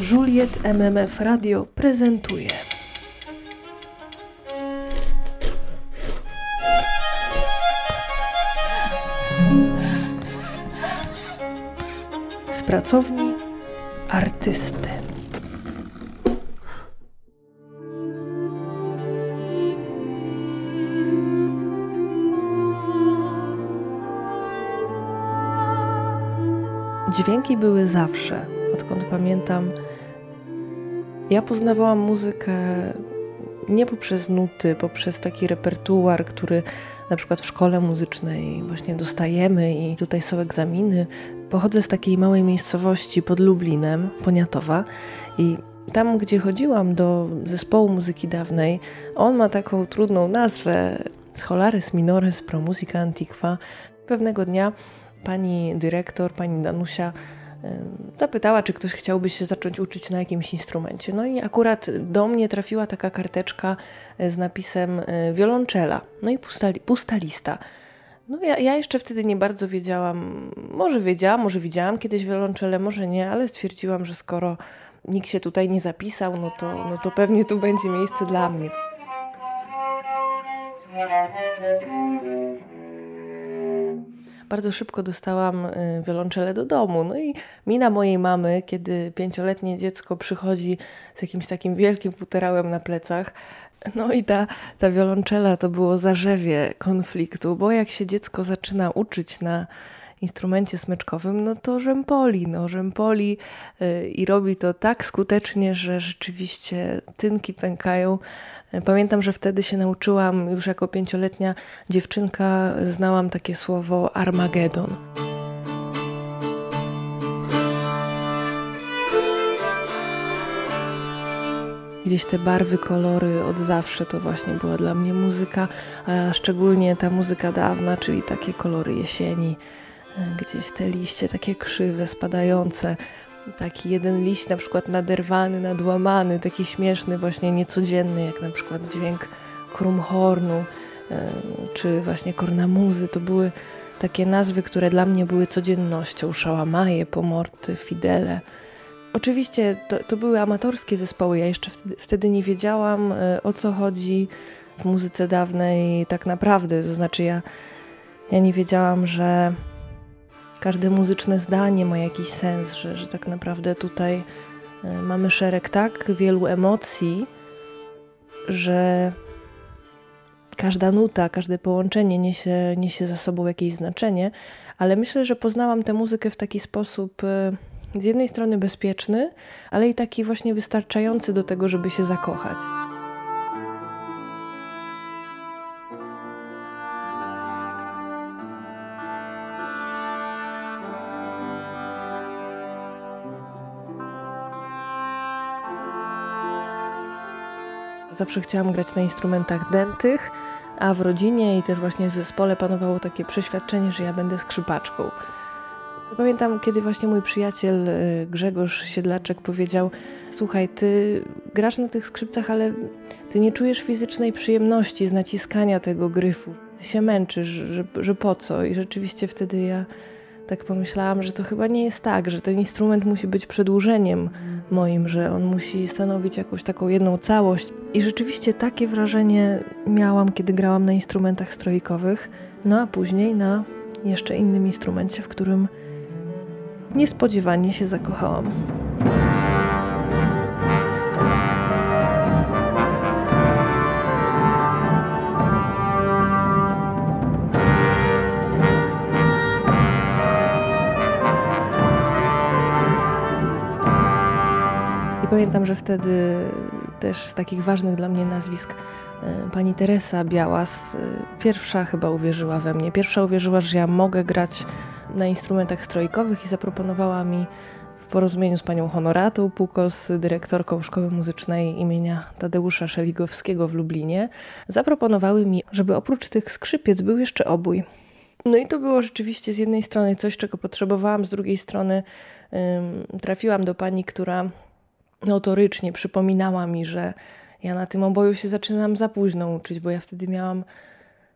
Juliet MMF Radio prezentuje. Z pracowni artysty. Dźwięki były zawsze, odkąd pamiętam. Ja poznawałam muzykę nie poprzez nuty, poprzez taki repertuar, który na przykład w szkole muzycznej właśnie dostajemy i tutaj są egzaminy. Pochodzę z takiej małej miejscowości pod Lublinem, Poniatowa i tam, gdzie chodziłam do zespołu muzyki dawnej, on ma taką trudną nazwę Scholaris Minores Pro Musica Antiqua. Pewnego dnia pani dyrektor, pani Danusia zapytała, czy ktoś chciałby się zacząć uczyć na jakimś instrumencie. No i akurat do mnie trafiła taka karteczka e, z napisem e, wiolonczela, no i pusta, pusta lista. No ja, ja, jeszcze wtedy nie bardzo wiedziałam, może wiedziałam, może widziałam kiedyś wiolonczele, może nie, ale stwierdziłam, że skoro nikt się tutaj nie zapisał, no to, no to pewnie tu będzie miejsce dla mnie. Bardzo szybko dostałam y, wiolonczelę do domu. No i mina mojej mamy, kiedy pięcioletnie dziecko przychodzi z jakimś takim wielkim futerałem na plecach, no i ta, ta wiolonczela to było zarzewie konfliktu, bo jak się dziecko zaczyna uczyć na instrumencie smyczkowym, no to rzępoli, no rzępoli yy, i robi to tak skutecznie, że rzeczywiście tynki pękają. Pamiętam, że wtedy się nauczyłam, już jako pięcioletnia dziewczynka, znałam takie słowo Armagedon. Gdzieś te barwy, kolory od zawsze to właśnie była dla mnie muzyka, a szczególnie ta muzyka dawna, czyli takie kolory jesieni, gdzieś te liście takie krzywe, spadające, taki jeden liść na przykład naderwany, nadłamany, taki śmieszny, właśnie niecodzienny, jak na przykład dźwięk krumhornu e, czy właśnie kornamuzy. To były takie nazwy, które dla mnie były codziennością. Szałamaje, pomorty, fidele. Oczywiście to, to były amatorskie zespoły. Ja jeszcze wtedy, wtedy nie wiedziałam e, o co chodzi w muzyce dawnej tak naprawdę. To znaczy ja, ja nie wiedziałam, że każde muzyczne zdanie ma jakiś sens, że, że tak naprawdę tutaj e, mamy szereg tak wielu emocji, że każda nuta, każde połączenie niesie, niesie za sobą jakieś znaczenie, ale myślę, że poznałam tę muzykę w taki sposób e, z jednej strony bezpieczny, ale i taki właśnie wystarczający do tego, żeby się zakochać. Zawsze chciałam grać na instrumentach dętych, a w rodzinie i też właśnie w zespole panowało takie przeświadczenie, że ja będę skrzypaczką. Pamiętam, kiedy właśnie mój przyjaciel y, Grzegorz Siedlaczek powiedział: Słuchaj, ty grasz na tych skrzypcach, ale ty nie czujesz fizycznej przyjemności z naciskania tego gryfu. Ty się męczysz, że, że po co? I rzeczywiście wtedy ja tak pomyślałam, że to chyba nie jest tak, że ten instrument musi być przedłużeniem moim, że on musi stanowić jakąś taką jedną całość. I rzeczywiście takie wrażenie miałam, kiedy grałam na instrumentach strojkowych, no a później na jeszcze innym instrumencie, w którym niespodziewanie się zakochałam. Pamiętam, że wtedy też z takich ważnych dla mnie nazwisk e, pani Teresa Białas e, pierwsza chyba uwierzyła we mnie. Pierwsza uwierzyła, że ja mogę grać na instrumentach strojkowych i zaproponowała mi w porozumieniu z panią Honoratą Pukos, dyrektorką Szkoły Muzycznej imienia Tadeusza Szeligowskiego w Lublinie, zaproponowały mi, żeby oprócz tych skrzypiec był jeszcze obój. No i to było rzeczywiście z jednej strony coś, czego potrzebowałam, z drugiej strony trafiłam do pani, która notorycznie przypominała mi, że ja na tym oboju się zaczynam za późno uczyć, bo ja wtedy miałam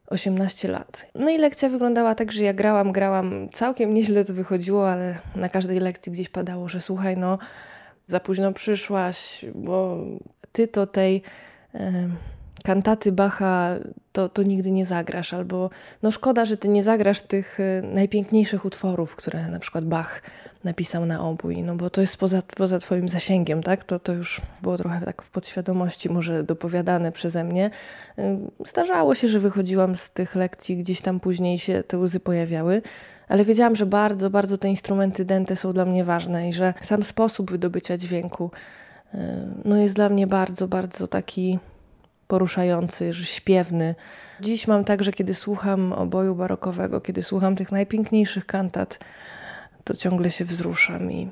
18 lat. No i lekcja wyglądała tak, że ja grałam, grałam, całkiem nieźle to wychodziło, ale na każdej lekcji gdzieś padało, że słuchaj, no za późno przyszłaś, bo ty to tej kantaty Bacha to, to nigdy nie zagrasz, albo no szkoda, że ty nie zagrasz tych e, najpiękniejszych utworów, które na przykład Bach napisał na obój, no bo to jest poza, poza twoim zasięgiem, tak? To, to już było trochę tak w podświadomości może dopowiadane przeze mnie. Zdarzało się, że wychodziłam z tych lekcji, gdzieś tam później się te łzy pojawiały, ale wiedziałam, że bardzo, bardzo te instrumenty dęte są dla mnie ważne i że sam sposób wydobycia dźwięku no jest dla mnie bardzo, bardzo taki poruszający, że śpiewny. Dziś mam tak, że kiedy słucham oboju barokowego, kiedy słucham tych najpiękniejszych kantat, to ciągle się wzruszam i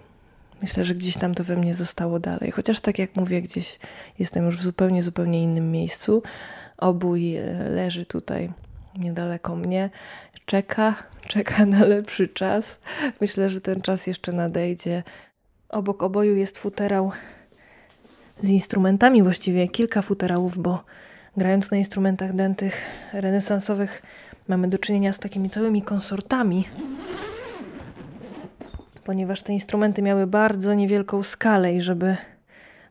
myślę, że gdzieś tam to we mnie zostało dalej. Chociaż tak jak mówię, gdzieś jestem już w zupełnie, zupełnie innym miejscu. Obój e, leży tutaj niedaleko mnie, czeka, czeka na lepszy czas. Myślę, że ten czas jeszcze nadejdzie. Obok oboju jest futerał z instrumentami, właściwie kilka futerałów, bo grając na instrumentach dętych renesansowych mamy do czynienia z takimi całymi konsortami, ponieważ te instrumenty miały bardzo niewielką skalę i żeby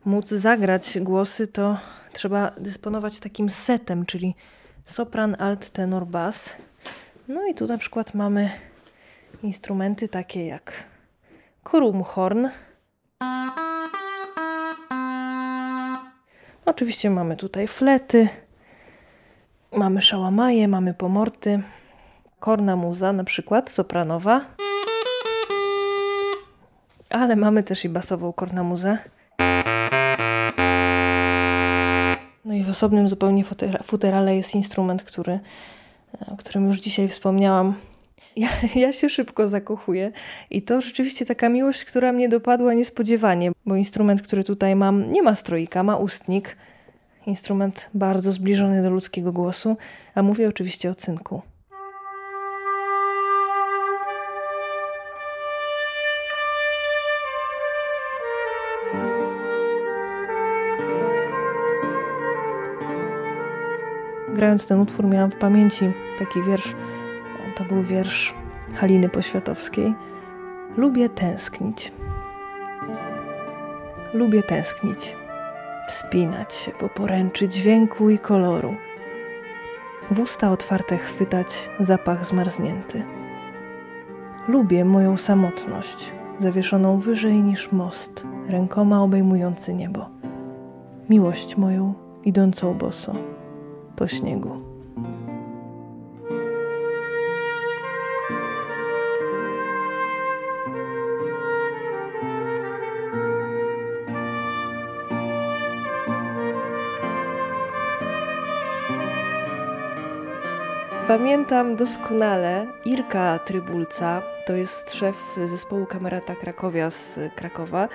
móc zagrać głosy, to trzeba dysponować takim setem, czyli sopran, alt, tenor, bas. No i tu na przykład mamy instrumenty takie jak krumhorn. Oczywiście mamy tutaj flety, mamy szałamaje, mamy pomorty, korna muza na przykład, sopranowa, ale mamy też i basową kornamuzę. No i w osobnym zupełnie futerale jest instrument, który, o którym już dzisiaj wspomniałam. Ja, ja się szybko zakochuję i to rzeczywiście taka miłość, która mnie dopadła niespodziewanie, bo instrument, który tutaj mam, nie ma stroika, ma ustnik. Instrument bardzo zbliżony do ludzkiego głosu, a mówię oczywiście o cynku. Grając ten utwór miałam w pamięci taki wiersz, to był wiersz Haliny Poświatowskiej. Lubię tęsknić. Lubię tęsknić, wspinać się po poręczy dźwięku i koloru. W usta otwarte chwytać zapach zmarznięty. Lubię moją samotność, zawieszoną wyżej niż most, rękoma obejmujący niebo. Miłość moją, idącą boso po śniegu. Pamiętam doskonale Irka Trybulca, to jest szef zespołu Kamerata Krakowia z Krakowa.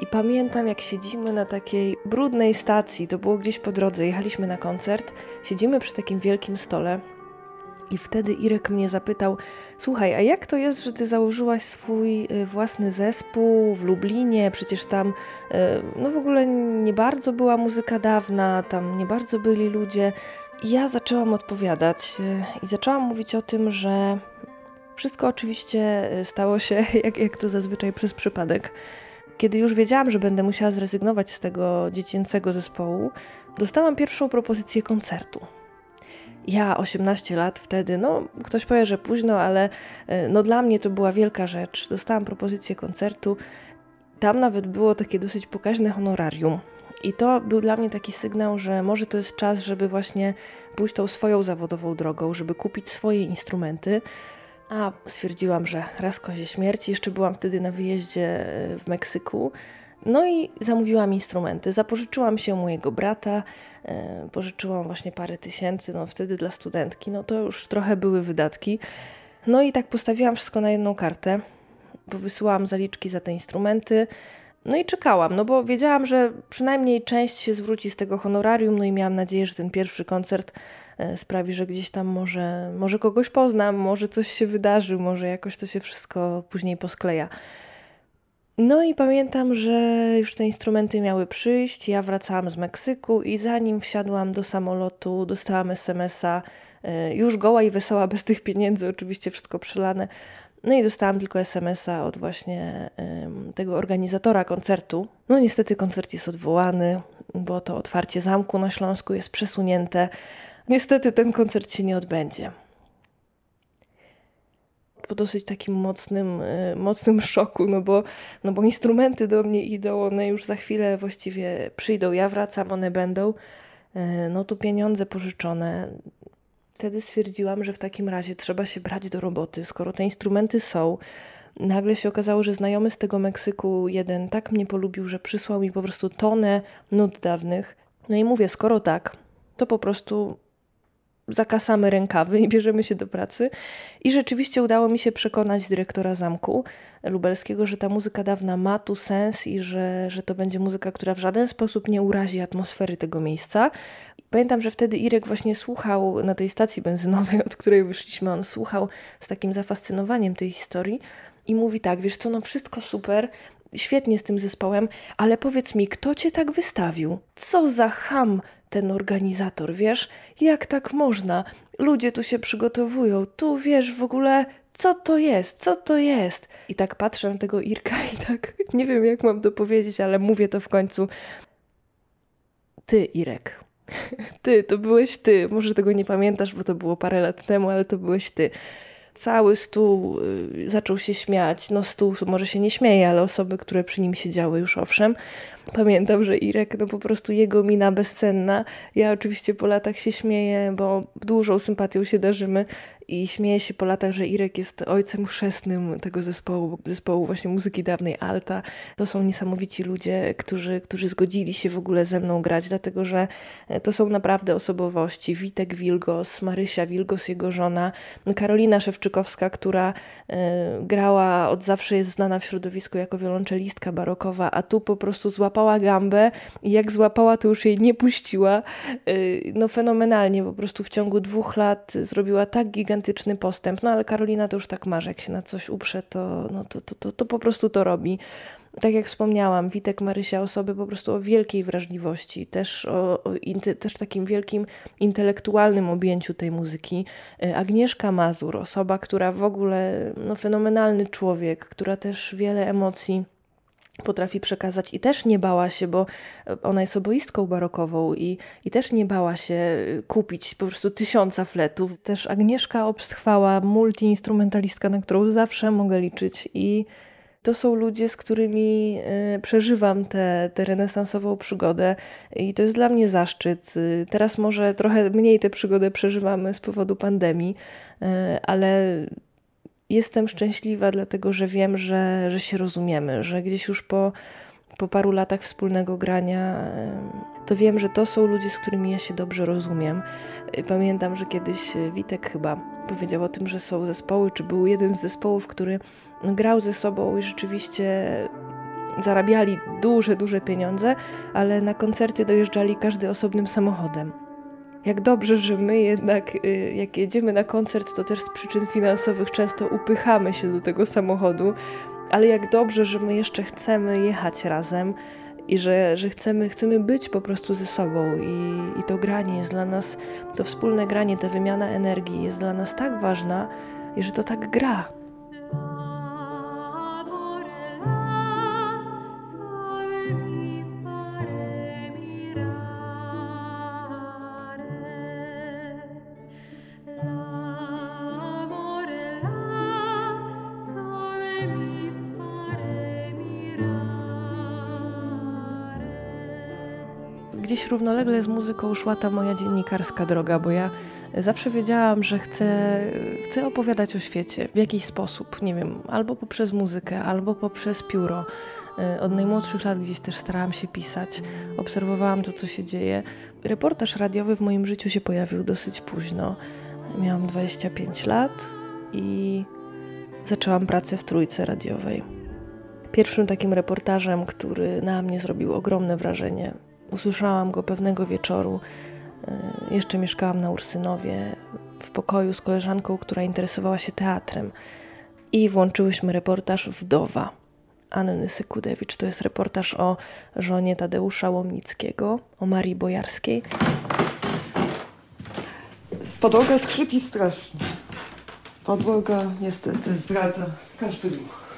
I pamiętam, jak siedzimy na takiej brudnej stacji, to było gdzieś po drodze, jechaliśmy na koncert, siedzimy przy takim wielkim stole. I wtedy Irek mnie zapytał: Słuchaj, a jak to jest, że ty założyłaś swój y, własny zespół w Lublinie? Przecież tam, y, no w ogóle nie bardzo była muzyka dawna, tam nie bardzo byli ludzie. I ja zaczęłam odpowiadać y, i zaczęłam mówić o tym, że wszystko oczywiście stało się, jak, jak to zazwyczaj, przez przypadek. Kiedy już wiedziałam, że będę musiała zrezygnować z tego dziecięcego zespołu, dostałam pierwszą propozycję koncertu. Ja 18 lat wtedy, no ktoś powie, że późno, ale e, no dla mnie to była wielka rzecz. Dostałam propozycję koncertu. Tam nawet było takie dosyć pokaźne honorarium. I to był dla mnie taki sygnał, że może to jest czas, żeby właśnie pójść tą swoją zawodową drogą, żeby kupić swoje instrumenty, a stwierdziłam, że raz kozie śmierci. Jeszcze byłam wtedy na wyjeździe e, w Meksyku. No i zamówiłam instrumenty. Zapożyczyłam się mojego brata, e, pożyczyłam właśnie parę tysięcy, no wtedy dla studentki, no to już trochę były wydatki. No i tak postawiłam wszystko na jedną kartę, bo wysyłałam zaliczki za te instrumenty. No i czekałam, no bo wiedziałam, że przynajmniej część się zwróci z tego honorarium, no i miałam nadzieję, że ten pierwszy koncert E, sprawi, że gdzieś tam może, może kogoś poznam, może coś się wydarzy, może jakoś to się wszystko później poskleja. No i pamiętam, że już te instrumenty miały przyjść. Ja wracałam z Meksyku i zanim wsiadłam do samolotu, dostałam SMS-a, e, już goła i wesoła, bez tych pieniędzy, oczywiście wszystko przelane. No i dostałam tylko SMS-a od właśnie tego organizatora koncertu. No niestety koncert jest odwołany, bo to otwarcie zamku na Śląsku jest przesunięte. Niestety ten koncert się nie odbędzie po dosyć takim mocnym, e, mocnym szoku, no bo, no bo instrumenty do mnie idą, one już za chwilę właściwie przyjdą, ja wracam, one będą. E, no tu pieniądze pożyczone. Wtedy stwierdziłam, że w takim razie trzeba się brać do roboty, skoro te instrumenty są. Nagle się okazało, że znajomy z tego Meksyku jeden tak mnie polubił, że przysłał mi po prostu tonę nut dawnych. No i mówię, skoro tak, to po prostu zakasamy rękawy i bierzemy się do pracy. I rzeczywiście udało mi się przekonać dyrektora zamku lubelskiego, że ta muzyka dawna ma tu sens i że, że to będzie muzyka, która w żaden sposób nie urazi atmosfery tego miejsca. Pamiętam, że wtedy Irek właśnie słuchał na tej stacji benzynowej, od której wyszliśmy, on słuchał z takim zafascynowaniem tej historii i mówi tak, wiesz co, no wszystko super, świetnie z tym zespołem, ale powiedz mi, kto cię tak wystawił? Co za ham ten organizator, wiesz? Jak tak można? Ludzie tu się przygotowują, tu wiesz w ogóle, co to jest, co to jest? I tak patrzę na tego Irka i tak nie wiem, jak mam to powiedzieć, ale mówię to w końcu. Ty, Irek. Ty, to byłeś ty. Może tego nie pamiętasz, bo to było parę lat temu, ale to byłeś ty cały stół y, zaczął się śmiać. No stół może się nie śmieje, ale osoby, które przy nim siedziały już owszem. Pamiętam, że Irek, no po prostu jego mina bezcenna. Ja oczywiście po latach się śmieję, bo dużą sympatią się darzymy i śmieję się po latach, że Irek jest ojcem chrzestnym tego zespołu, zespołu właśnie muzyki dawnej Alta. To są niesamowici ludzie, którzy, którzy zgodzili się w ogóle ze mną grać, dlatego że e, to są naprawdę osobowości. Witek Wilgos, Marysia Wilgos, jego żona, Karolina Szewczykowska, która y, grała od zawsze, jest znana w środowisku jako wiolonczelistka barokowa, a tu po prostu złapała gambę i jak złapała, to już jej nie puściła. Y, no fenomenalnie, po prostu w ciągu dwóch lat zrobiła tak gigantyczny gigantyczny postęp. No ale Karolina to już tak marzy, jak się na coś uprze, to, no, to, to, to, to po prostu to robi. Tak jak wspomniałam, Witek Marysia osoby po prostu o wielkiej wrażliwości, też o, o też takim wielkim intelektualnym objęciu tej muzyki. Y, Agnieszka Mazur, osoba, która w ogóle, no fenomenalny człowiek, która też wiele emocji potrafi przekazać i też nie bała się, bo ona jest oboistką barokową i, i też nie bała się kupić po prostu tysiąca fletów. Też Agnieszka obschwała, multiinstrumentalistka, na którą zawsze mogę liczyć i to są ludzie, z którymi e, przeżywam tę renesansową przygodę i to jest dla mnie zaszczyt. Teraz może trochę mniej tę przygodę przeżywamy z powodu pandemii, e, ale jestem szczęśliwa, dlatego że wiem, że, że się rozumiemy, że gdzieś już po, po paru latach wspólnego grania, to wiem, że to są ludzie, z którymi ja się dobrze rozumiem. Pamiętam, że kiedyś Witek chyba powiedział o tym, że są zespoły, czy był jeden z zespołów, który grał ze sobą i rzeczywiście zarabiali duże, duże pieniądze, ale na koncerty dojeżdżali każdy osobnym samochodem jak dobrze, że my jednak, y, jak jedziemy na koncert, to też z przyczyn finansowych często upychamy się do tego samochodu, ale jak dobrze, że my jeszcze chcemy jechać razem i że, że chcemy, chcemy być po prostu ze sobą i, i to granie jest dla nas, to wspólne granie, ta wymiana energii jest dla nas tak ważna i że to tak gra. Gdzieś równolegle z muzyką szła ta moja dziennikarska droga, bo ja zawsze wiedziałam, że chcę, chcę opowiadać o świecie w jakiś sposób, nie wiem, albo poprzez muzykę, albo poprzez pióro. Y, od najmłodszych lat gdzieś też starałam się pisać, obserwowałam to, co się dzieje. Reportaż radiowy w moim życiu się pojawił dosyć późno. Miałam 25 lat i zaczęłam pracę w trójce radiowej. Pierwszym takim reportażem, który na mnie zrobił ogromne wrażenie, Usłyszałam go pewnego wieczoru. E, jeszcze mieszkałam na Ursynowie w pokoju z koleżanką, która interesowała się teatrem. I włączyłyśmy reportaż Wdowa Anny Sykudewicz. To jest reportaż o żonie Tadeusza Łomnickiego, o Marii Bojarskiej. Podłoga skrzypi strasznie. Podłoga niestety zdradza każdy ruch.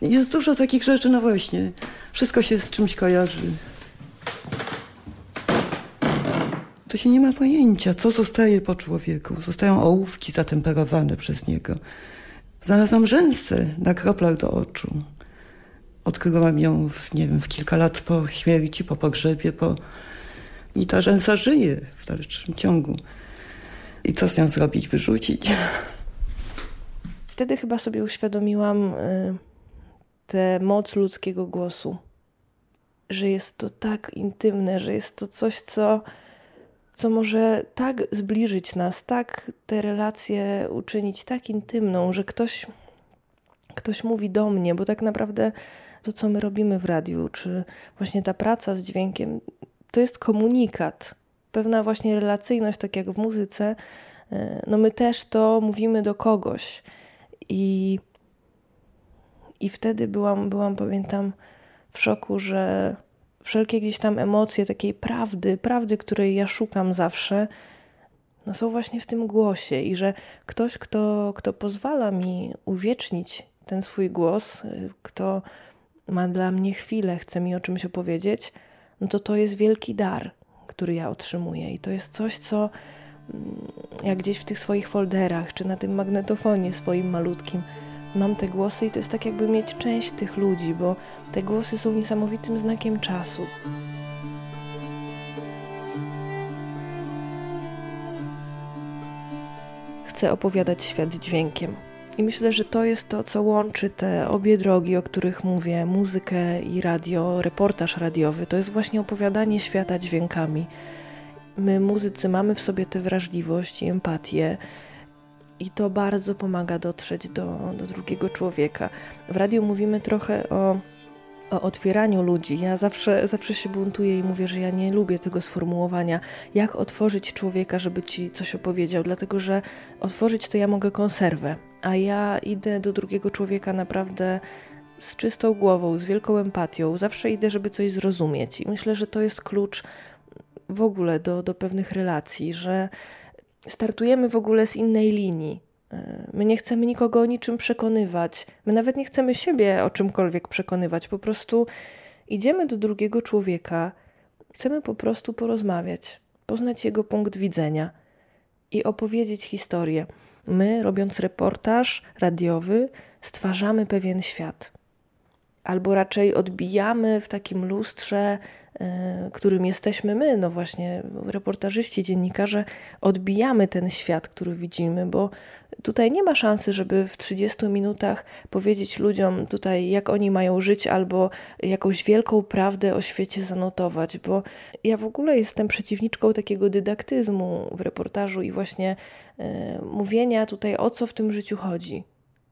Jest dużo takich rzeczy, no właśnie. Wszystko się z czymś kojarzy. To się nie ma pojęcia, co zostaje po człowieku. Zostają ołówki zatemperowane przez niego. Znalazłam rzęsę na kroplach do oczu. Odkryłam ją, w, nie wiem, w kilka lat po śmierci, po pogrzebie, po... i ta rzęsa żyje w dalszym ciągu. I co z nią zrobić? Wyrzucić? Wtedy chyba sobie uświadomiłam y, tę moc ludzkiego głosu. Że jest to tak intymne, że jest to coś, co, co może tak zbliżyć nas, tak te relacje uczynić tak intymną, że ktoś, ktoś mówi do mnie, bo tak naprawdę to, co my robimy w radiu, czy właśnie ta praca z dźwiękiem, to jest komunikat pewna właśnie relacyjność, tak jak w muzyce, e, no my też to mówimy do kogoś. I, i wtedy byłam, byłam, pamiętam, w szoku, że wszelkie gdzieś tam emocje takiej prawdy, prawdy, której ja szukam zawsze, no są właśnie w tym głosie i że ktoś, kto, kto pozwala mi uwiecznić ten swój głos, e, kto ma dla mnie chwilę, chce mi o czymś opowiedzieć, no to to jest wielki dar który ja otrzymuję. I to jest coś, co mm, jak gdzieś w tych swoich folderach, czy na tym magnetofonie swoim malutkim, mam te głosy i to jest tak jakby mieć część tych ludzi, bo te głosy są niesamowitym znakiem czasu. Chcę opowiadać świat dźwiękiem. I myślę, że to jest to, co łączy te obie drogi, o których mówię muzykę i radio, reportaż radiowy. To jest właśnie opowiadanie świata dźwiękami. My, muzycy, mamy w sobie tę wrażliwość i empatię, i to bardzo pomaga dotrzeć do, do drugiego człowieka. W radiu mówimy trochę o o otwieraniu ludzi. Ja zawsze, zawsze się buntuję i mówię, że ja nie lubię tego sformułowania, jak otworzyć człowieka, żeby ci coś opowiedział, dlatego że otworzyć to ja mogę konserwę, a ja idę do drugiego człowieka naprawdę z czystą głową, z wielką empatią. Zawsze idę, żeby coś zrozumieć i myślę, że to jest klucz w ogóle do, do pewnych relacji, że startujemy w ogóle z innej linii My nie chcemy nikogo o niczym przekonywać. My nawet nie chcemy siebie o czymkolwiek przekonywać. Po prostu idziemy do drugiego człowieka, chcemy po prostu porozmawiać, poznać jego punkt widzenia i opowiedzieć historię. My, robiąc reportaż radiowy, stwarzamy pewien świat. Albo raczej odbijamy w takim lustrze E, którym jesteśmy my, no właśnie reportażyści, dziennikarze, odbijamy ten świat, który widzimy, bo tutaj nie ma szansy, żeby w 30 minutach powiedzieć ludziom tutaj, jak oni mają żyć, albo jakąś wielką prawdę o świecie zanotować, bo ja w ogóle jestem przeciwniczką takiego dydaktyzmu w reportażu i właśnie y, mówienia tutaj, o co w tym życiu chodzi.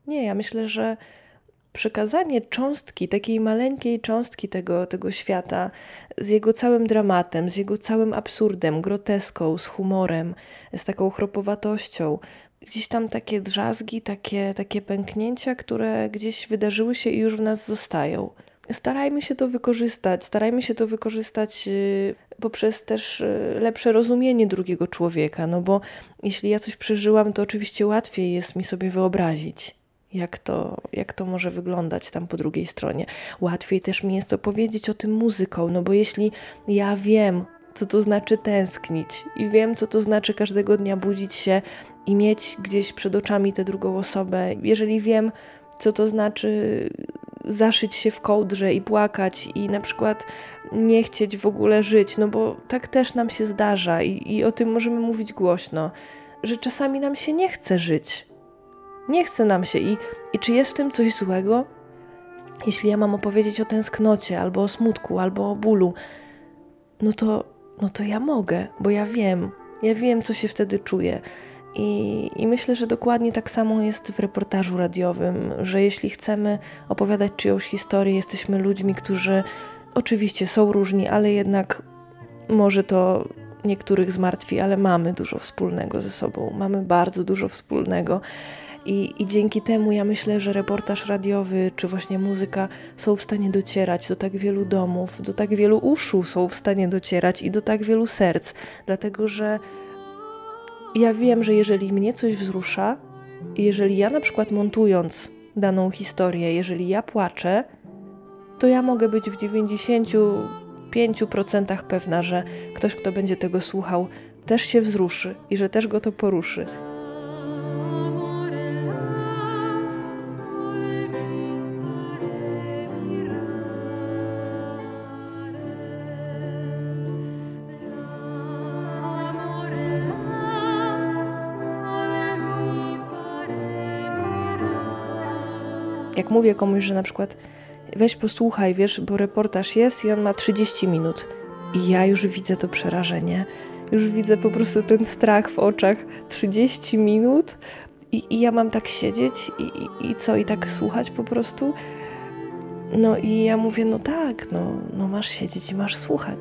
Nie, ja myślę, że przekazanie cząstki, takiej maleńkiej cząstki tego, tego świata, z jego całym dramatem, z jego całym absurdem, groteską, z humorem, z taką chropowatością. Gdzieś tam takie drzazgi, takie, takie pęknięcia, które gdzieś wydarzyły się i już w nas zostają. Starajmy się to wykorzystać, starajmy się to wykorzystać y, poprzez też y, lepsze rozumienie drugiego człowieka, no bo jeśli ja coś przeżyłam, to oczywiście łatwiej jest mi sobie wyobrazić jak to, jak to może wyglądać tam po drugiej stronie. Łatwiej też mi jest opowiedzieć o tym muzyką, no bo jeśli ja wiem, co to znaczy tęsknić i wiem, co to znaczy każdego dnia budzić się i mieć gdzieś przed oczami tę drugą osobę, jeżeli wiem, co to znaczy zaszyć się w kołdrze i płakać i na przykład nie chcieć w ogóle żyć, no bo tak też nam się zdarza i, i o tym możemy mówić głośno, że czasami nam się nie chce żyć nie chce nam się i, i czy jest w tym coś złego? Jeśli ja mam opowiedzieć o tęsknocie, albo o smutku, albo o bólu, no to, no to ja mogę, bo ja wiem, ja wiem, co się wtedy czuję. I, I, myślę, że dokładnie tak samo jest w reportażu radiowym, że jeśli chcemy opowiadać czyjąś historię, jesteśmy ludźmi, którzy oczywiście są różni, ale jednak może to niektórych zmartwi, ale mamy dużo wspólnego ze sobą, mamy bardzo dużo wspólnego. I, I dzięki temu ja myślę, że reportaż radiowy czy właśnie muzyka są w stanie docierać do tak wielu domów, do tak wielu uszu są w stanie docierać i do tak wielu serc, dlatego że ja wiem, że jeżeli mnie coś wzrusza, jeżeli ja na przykład montując daną historię, jeżeli ja płaczę, to ja mogę być w 95% pewna, że ktoś, kto będzie tego słuchał, też się wzruszy i że też go to poruszy. Jak mówię komuś, że na przykład weź posłuchaj, wiesz, bo reportaż jest i on ma 30 minut. I ja już widzę to przerażenie, już widzę po prostu ten strach w oczach. 30 minut i, i ja mam tak siedzieć i, i, i co, i tak słuchać po prostu. No i ja mówię, no tak, no, no masz siedzieć i masz słuchać.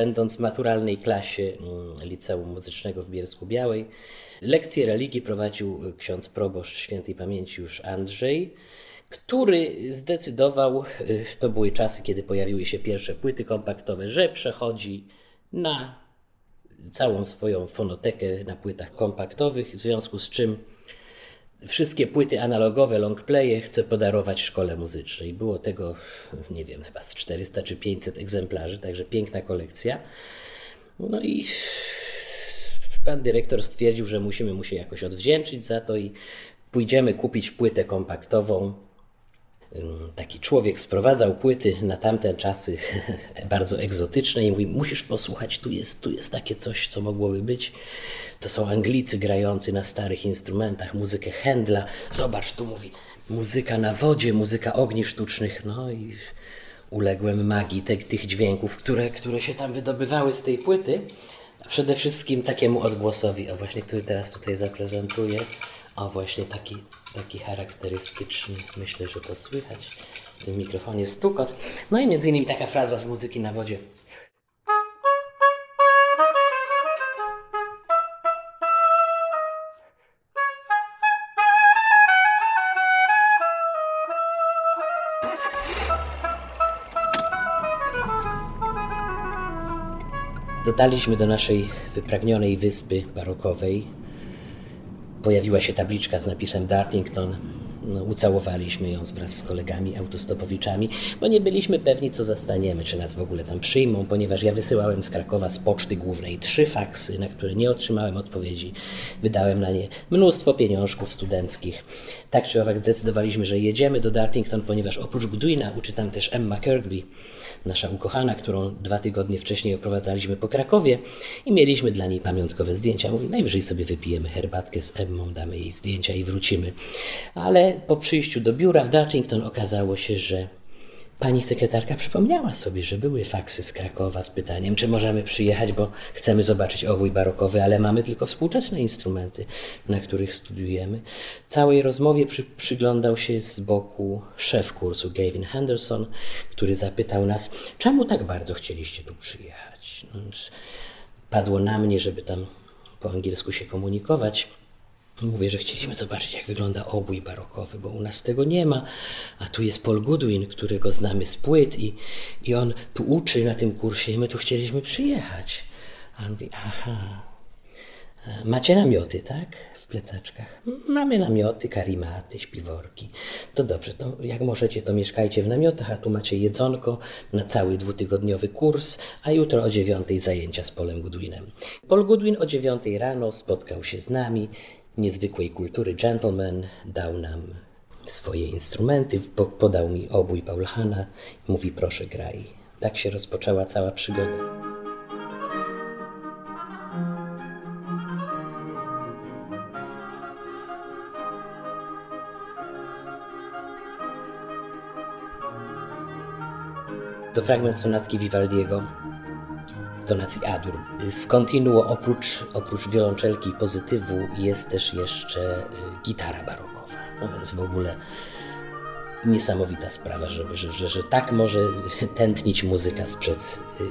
Będąc w maturalnej klasie mm, Liceum Muzycznego w Bielsku Białej, lekcje religii prowadził ksiądz proboszcz świętej pamięci już Andrzej, który zdecydował, y, to były czasy, kiedy pojawiły się pierwsze płyty kompaktowe, że przechodzi na całą swoją fonotekę na płytach kompaktowych, w związku z czym wszystkie płyty analogowe, longplaye chcę podarować szkole muzycznej. Było tego, nie wiem, chyba z 400 czy 500 egzemplarzy, także piękna kolekcja. No i pan dyrektor stwierdził, że musimy mu się jakoś odwdzięczyć za to i pójdziemy kupić płytę kompaktową. Taki człowiek sprowadzał płyty na tamte czasy bardzo egzotyczne i mówi: Musisz posłuchać, tu jest, tu jest takie coś, co mogłoby być. To są Anglicy grający na starych instrumentach, muzykę Händla. Zobacz, tu mówi muzyka na wodzie, muzyka ogni sztucznych. No i uległem magii te, tych dźwięków, które, które się tam wydobywały z tej płyty. A przede wszystkim takiemu odgłosowi, o właśnie, który teraz tutaj zaprezentuję. O właśnie taki, taki charakterystyczny, myślę, że to słychać w tym mikrofonie stukot. No i między innymi taka fraza z muzyki na wodzie. Dotarliśmy do naszej wypragnionej wyspy barokowej. Pojawiła się tabliczka z napisem Dartington. No, ucałowaliśmy ją wraz z kolegami autostopowiczami, bo nie byliśmy pewni, co zastaniemy, czy nas w ogóle tam przyjmą, ponieważ ja wysyłałem z Krakowa z poczty głównej trzy faksy, na które nie otrzymałem odpowiedzi. Wydałem na nie mnóstwo pieniążków studenckich. Tak czy owak zdecydowaliśmy, że jedziemy do Dartington, ponieważ oprócz Goodwina uczy tam też Emma Kirkby, nasza ukochana, którą dwa tygodnie wcześniej oprowadzaliśmy po Krakowie i mieliśmy dla niej pamiątkowe zdjęcia. Mówi, najwyżej sobie wypijemy herbatkę z Emmą, damy jej zdjęcia i wrócimy. Ale po przyjściu do biura w Dartington okazało się, że pani sekretarka przypomniała sobie, że były faksy z Krakowa z pytaniem, czy możemy przyjechać, bo chcemy zobaczyć obój barokowy, ale mamy tylko współczesne instrumenty, na których studiujemy. Całej rozmowie przy, przyglądał się z boku szef kursu Gavin Henderson, który zapytał nas, czemu tak bardzo chcieliście tu przyjechać. No, padło na mnie, żeby tam po angielsku się komunikować. Mówię, że chcieliśmy zobaczyć, jak wygląda obój barokowy, bo u nas tego nie ma. A tu jest Paul Goodwin, którego znamy z płyt i, i on tu uczy na tym kursie i my tu chcieliśmy przyjechać. A on mówi, aha, macie namioty, tak? W plecaczkach. Mamy namioty, karimaty, śpiworki. To dobrze, to jak możecie, to mieszkajcie w namiotach, a tu macie jedzonko na cały dwutygodniowy kurs, a jutro o dziewiątej zajęcia z Polem Goodwinem. Paul Goodwin o dziewiątej rano spotkał się z nami niezwykłej kultury gentleman dał nam swoje instrumenty, po, podał mi obój Paulhana i mówi proszę graj. Tak się rozpoczęła cała przygoda. To fragment sonatki Vivaldiego w tonacji Adur. W continuo oprócz, oprócz wiolonczelki i pozytywu jest też jeszcze y, gitara barokowa. No więc w ogóle niesamowita sprawa, że, że, że, że tak może tętnić muzyka sprzed y,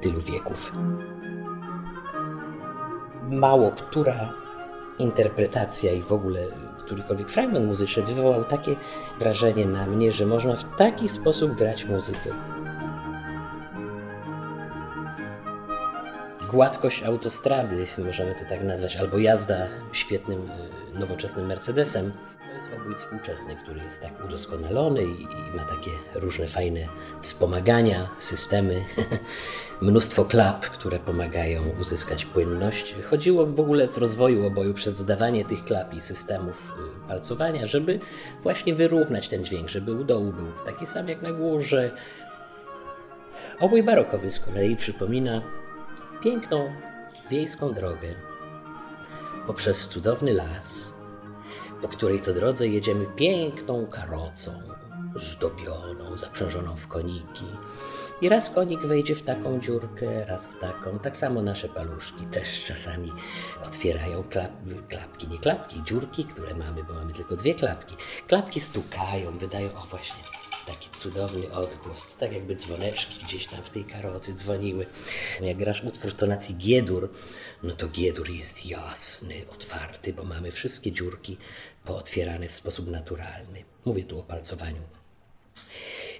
tylu wieków. Mało która interpretacja i w ogóle którykolwiek fragment muzyczny wywołał takie wrażenie na mnie, że można w taki sposób grać muzykę. Gładkość autostrady, możemy to tak nazwać, albo jazda świetnym, y, nowoczesnym Mercedesem, to jest obój współczesny, który jest tak udoskonalony i, i ma takie różne fajne wspomagania, systemy, mnóstwo klap, które pomagają uzyskać płynność. Chodziło w ogóle w rozwoju oboju przez dodawanie tych klap i systemów y, palcowania, żeby właśnie wyrównać ten dźwięk, żeby u dołu był taki sam jak na górze. Obój barokowy z kolei przypomina piękną wiejską drogę poprzez cudowny las, po której to drodze jedziemy piękną karocą, zdobioną, zaprzężoną w koniki. I raz konik wejdzie w taką dziurkę, raz w taką. Tak samo nasze paluszki też czasami otwierają klap, klapki, nie klapki, dziurki, które mamy, bo mamy tylko dwie klapki. Klapki stukają, wydają, o właśnie, taki cudowny odgłos, to tak jakby dzwoneczki gdzieś tam w tej karocy dzwoniły. Jak grasz utwór w tonacji G-dur, no to G-dur jest jasny, otwarty, bo mamy wszystkie dziurki pootwierane w sposób naturalny. Mówię tu o palcowaniu.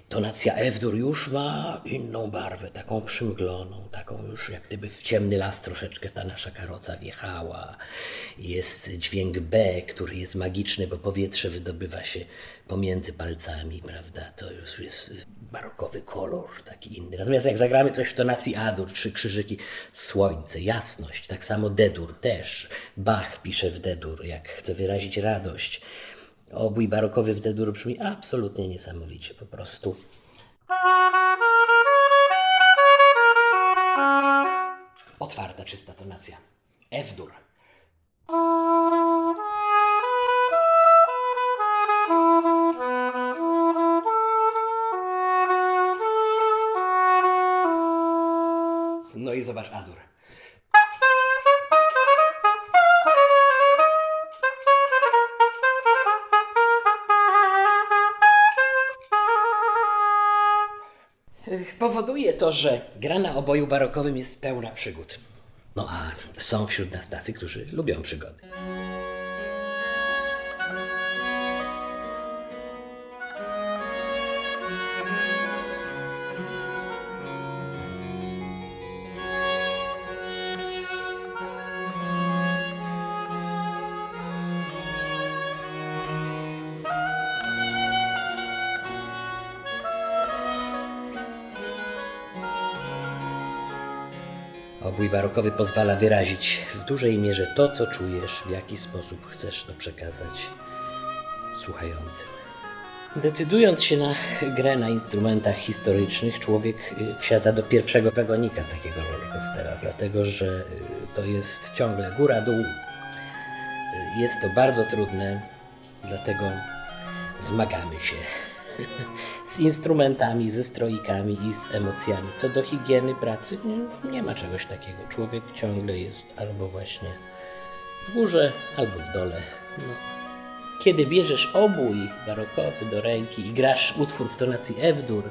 Tonacja F-dur już ma inną barwę, taką przymgloną, taką już jak gdyby w ciemny las troszeczkę ta nasza karoca wjechała. Jest dźwięk B, który jest magiczny, bo powietrze wydobywa się pomiędzy palcami, prawda? To już jest barokowy kolor, taki inny. Natomiast jak zagramy coś w tonacji A-dur, trzy krzyżyki, słońce, jasność, tak samo D-dur też. Bach pisze w D-dur, jak chce wyrazić radość. Obój barokowy w D-dur brzmi absolutnie niesamowicie, po prostu. Otwarta, czysta tonacja. F-dur. Zobacz A-dur. Powoduje to, że gra na oboju barokowym jest pełna przygód. No a są wśród nas tacy, którzy lubią przygody. Barokowy pozwala wyrazić w dużej mierze to, co czujesz, w jaki sposób chcesz to przekazać słuchającym. Decydując się na grę na instrumentach historycznych, człowiek y, wsiada do pierwszego wagonika takiego rollercoastera, dlatego że y, to jest ciągle góra-dół. Y, Jest to bardzo trudne, dlatego zmagamy się z instrumentami, ze stroikami i z emocjami. Co do higieny pracy, nie, nie ma czegoś takiego. Człowiek ciągle jest albo właśnie w górze, albo w dole. No. Kiedy bierzesz obój barokowy do ręki i grasz utwór w tonacji F-dur,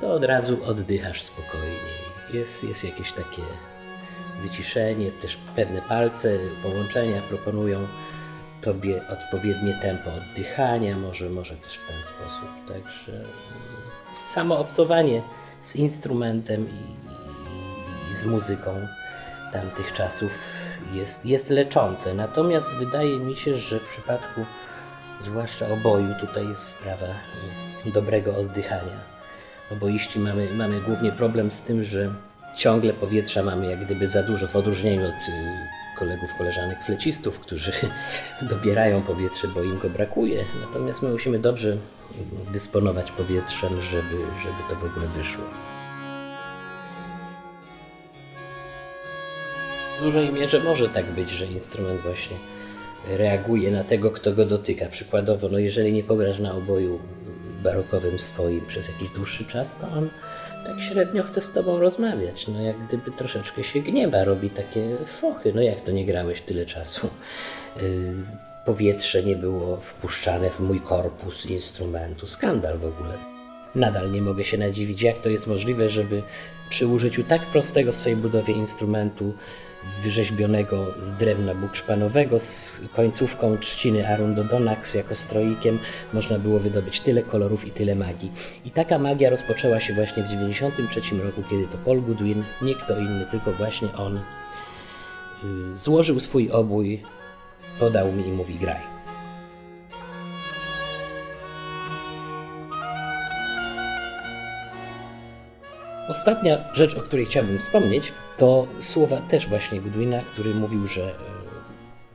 to od razu oddychasz spokojniej. Jest, jest jakieś takie wyciszenie, też pewne palce, połączenia proponują tobie odpowiednie tempo oddychania, może, może też w ten sposób. Także mm, samo obcowanie z instrumentem i, i, z muzyką tamtych czasów jest, jest leczące. Natomiast wydaje mi się, że w przypadku zwłaszcza oboju tutaj jest sprawa mm, dobrego oddychania. Oboiści mamy, mamy głównie problem z tym, że ciągle powietrza mamy jak gdyby za dużo w odróżnieniu od y, kolegów, koleżanek flecistów, którzy dobierają powietrze, bo im go brakuje. Natomiast my musimy dobrze dysponować powietrzem, żeby, żeby to w ogóle wyszło. W dużej mierze może tak być, że instrument właśnie reaguje na tego, kto go dotyka. Przykładowo, no jeżeli nie pograsz na oboju barokowym swoim przez jakiś dłuższy czas, to on tak średnio chce z tobą rozmawiać. No jak gdyby troszeczkę się gniewa, robi takie fochy. No jak to nie grałeś tyle czasu? Yy, powietrze nie było wpuszczane w mój korpus instrumentu. Skandal w ogóle. Nadal nie mogę się nadziwić, jak to jest możliwe, żeby przy użyciu tak prostego w swojej budowie instrumentu wyrzeźbionego z drewna bukszpanowego z końcówką trzciny Arundodonax jako stroikiem można było wydobyć tyle kolorów i tyle magii. I taka magia rozpoczęła się właśnie w 1993 roku, kiedy to Paul Goodwin, nie kto inny, tylko właśnie on, yy, złożył swój obój, podał mi i mówi graj. Ostatnia rzecz, o której chciałbym wspomnieć, to słowa też właśnie Goodwina, który mówił, że e,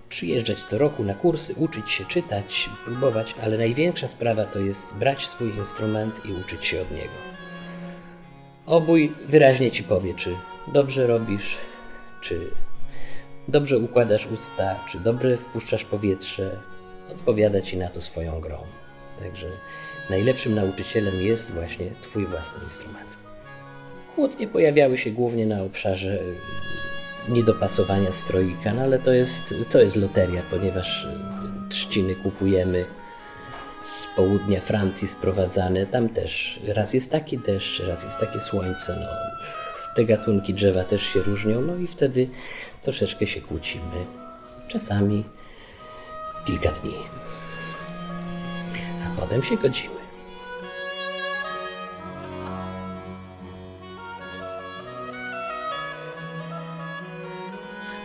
przyjeżdżać co roku na kursy, uczyć się czytać, próbować, ale największa sprawa to jest brać swój instrument i uczyć się od niego. Obój wyraźnie ci powie, czy dobrze robisz, czy dobrze układasz usta, czy dobrze wpuszczasz powietrze, odpowiada ci na to swoją grą. Także najlepszym nauczycielem jest właśnie Twój własny instrument. Kłótnie pojawiały się głównie na obszarze y, niedopasowania stroika, no ale to jest, to jest loteria, ponieważ y, trzciny kupujemy z południa Francji sprowadzane. Tam też raz jest taki deszcz, raz jest takie słońce. No, te gatunki drzewa też się różnią, no i wtedy troszeczkę się kłócimy. Czasami kilka dni. A potem się godzimy.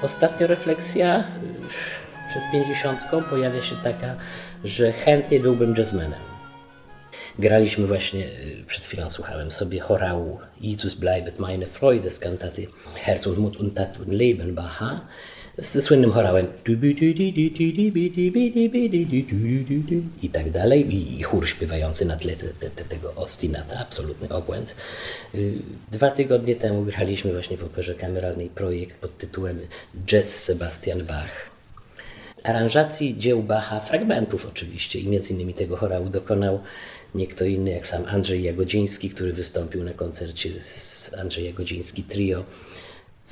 Ostatnio refleksja y, przed pięćdziesiątką pojawia się taka, że chętnie byłbym jazzmenem. Graliśmy właśnie, y, przed chwilą słuchałem sobie chorału Jesus bleibet meine Freude z kantaty Herz und Mut und Tat und Leben Bacha ze słynnym chorałem i tak dalej i chór śpiewający na tle te, te, te, tego ostinata, absolutny obłęd. Dwa tygodnie temu graliśmy właśnie w operze kameralnej projekt pod tytułem Jazz Sebastian Bach. Aranżacji dzieł Bacha, fragmentów oczywiście i między innymi tego chorału dokonał nie kto inny jak sam Andrzej Jagodziński, który wystąpił na koncercie z Andrzej Jagodziński Trio.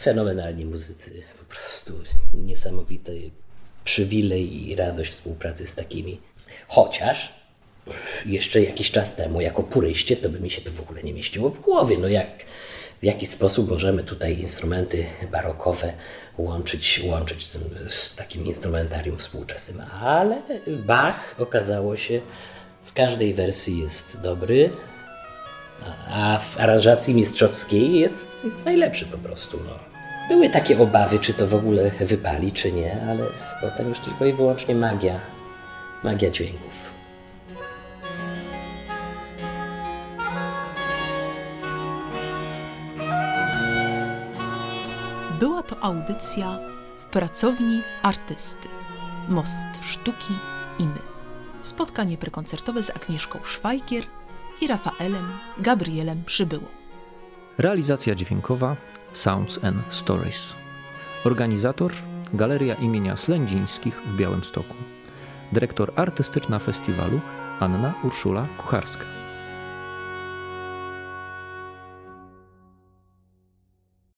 Fenomenalni muzycy, po prostu niesamowity przywilej i radość współpracy z takimi. Chociaż jeszcze jakiś czas temu, jako puryście, to by mi się to w ogóle nie mieściło w głowie. No jak, w jaki sposób możemy tutaj instrumenty barokowe łączyć, łączyć z, z takim instrumentarium współczesnym. Ale Bach okazało się, w każdej wersji jest dobry, a w aranżacji mistrzowskiej jest, jest najlepszy po prostu. No. Były takie obawy, czy to w ogóle wypali, czy nie, ale potem już tylko i wyłącznie magia, magia dźwięków. Była to audycja w pracowni artysty. Most sztuki i my. Spotkanie prekoncertowe z Agnieszką Szwajgier i Rafaelem Gabrielem Przybyło. Realizacja dźwiękowa Sounds and Stories. Organizator Galeria imienia Slędzińskich w Białymstoku. Dyrektor artystyczna festiwalu Anna Urszula Kucharska.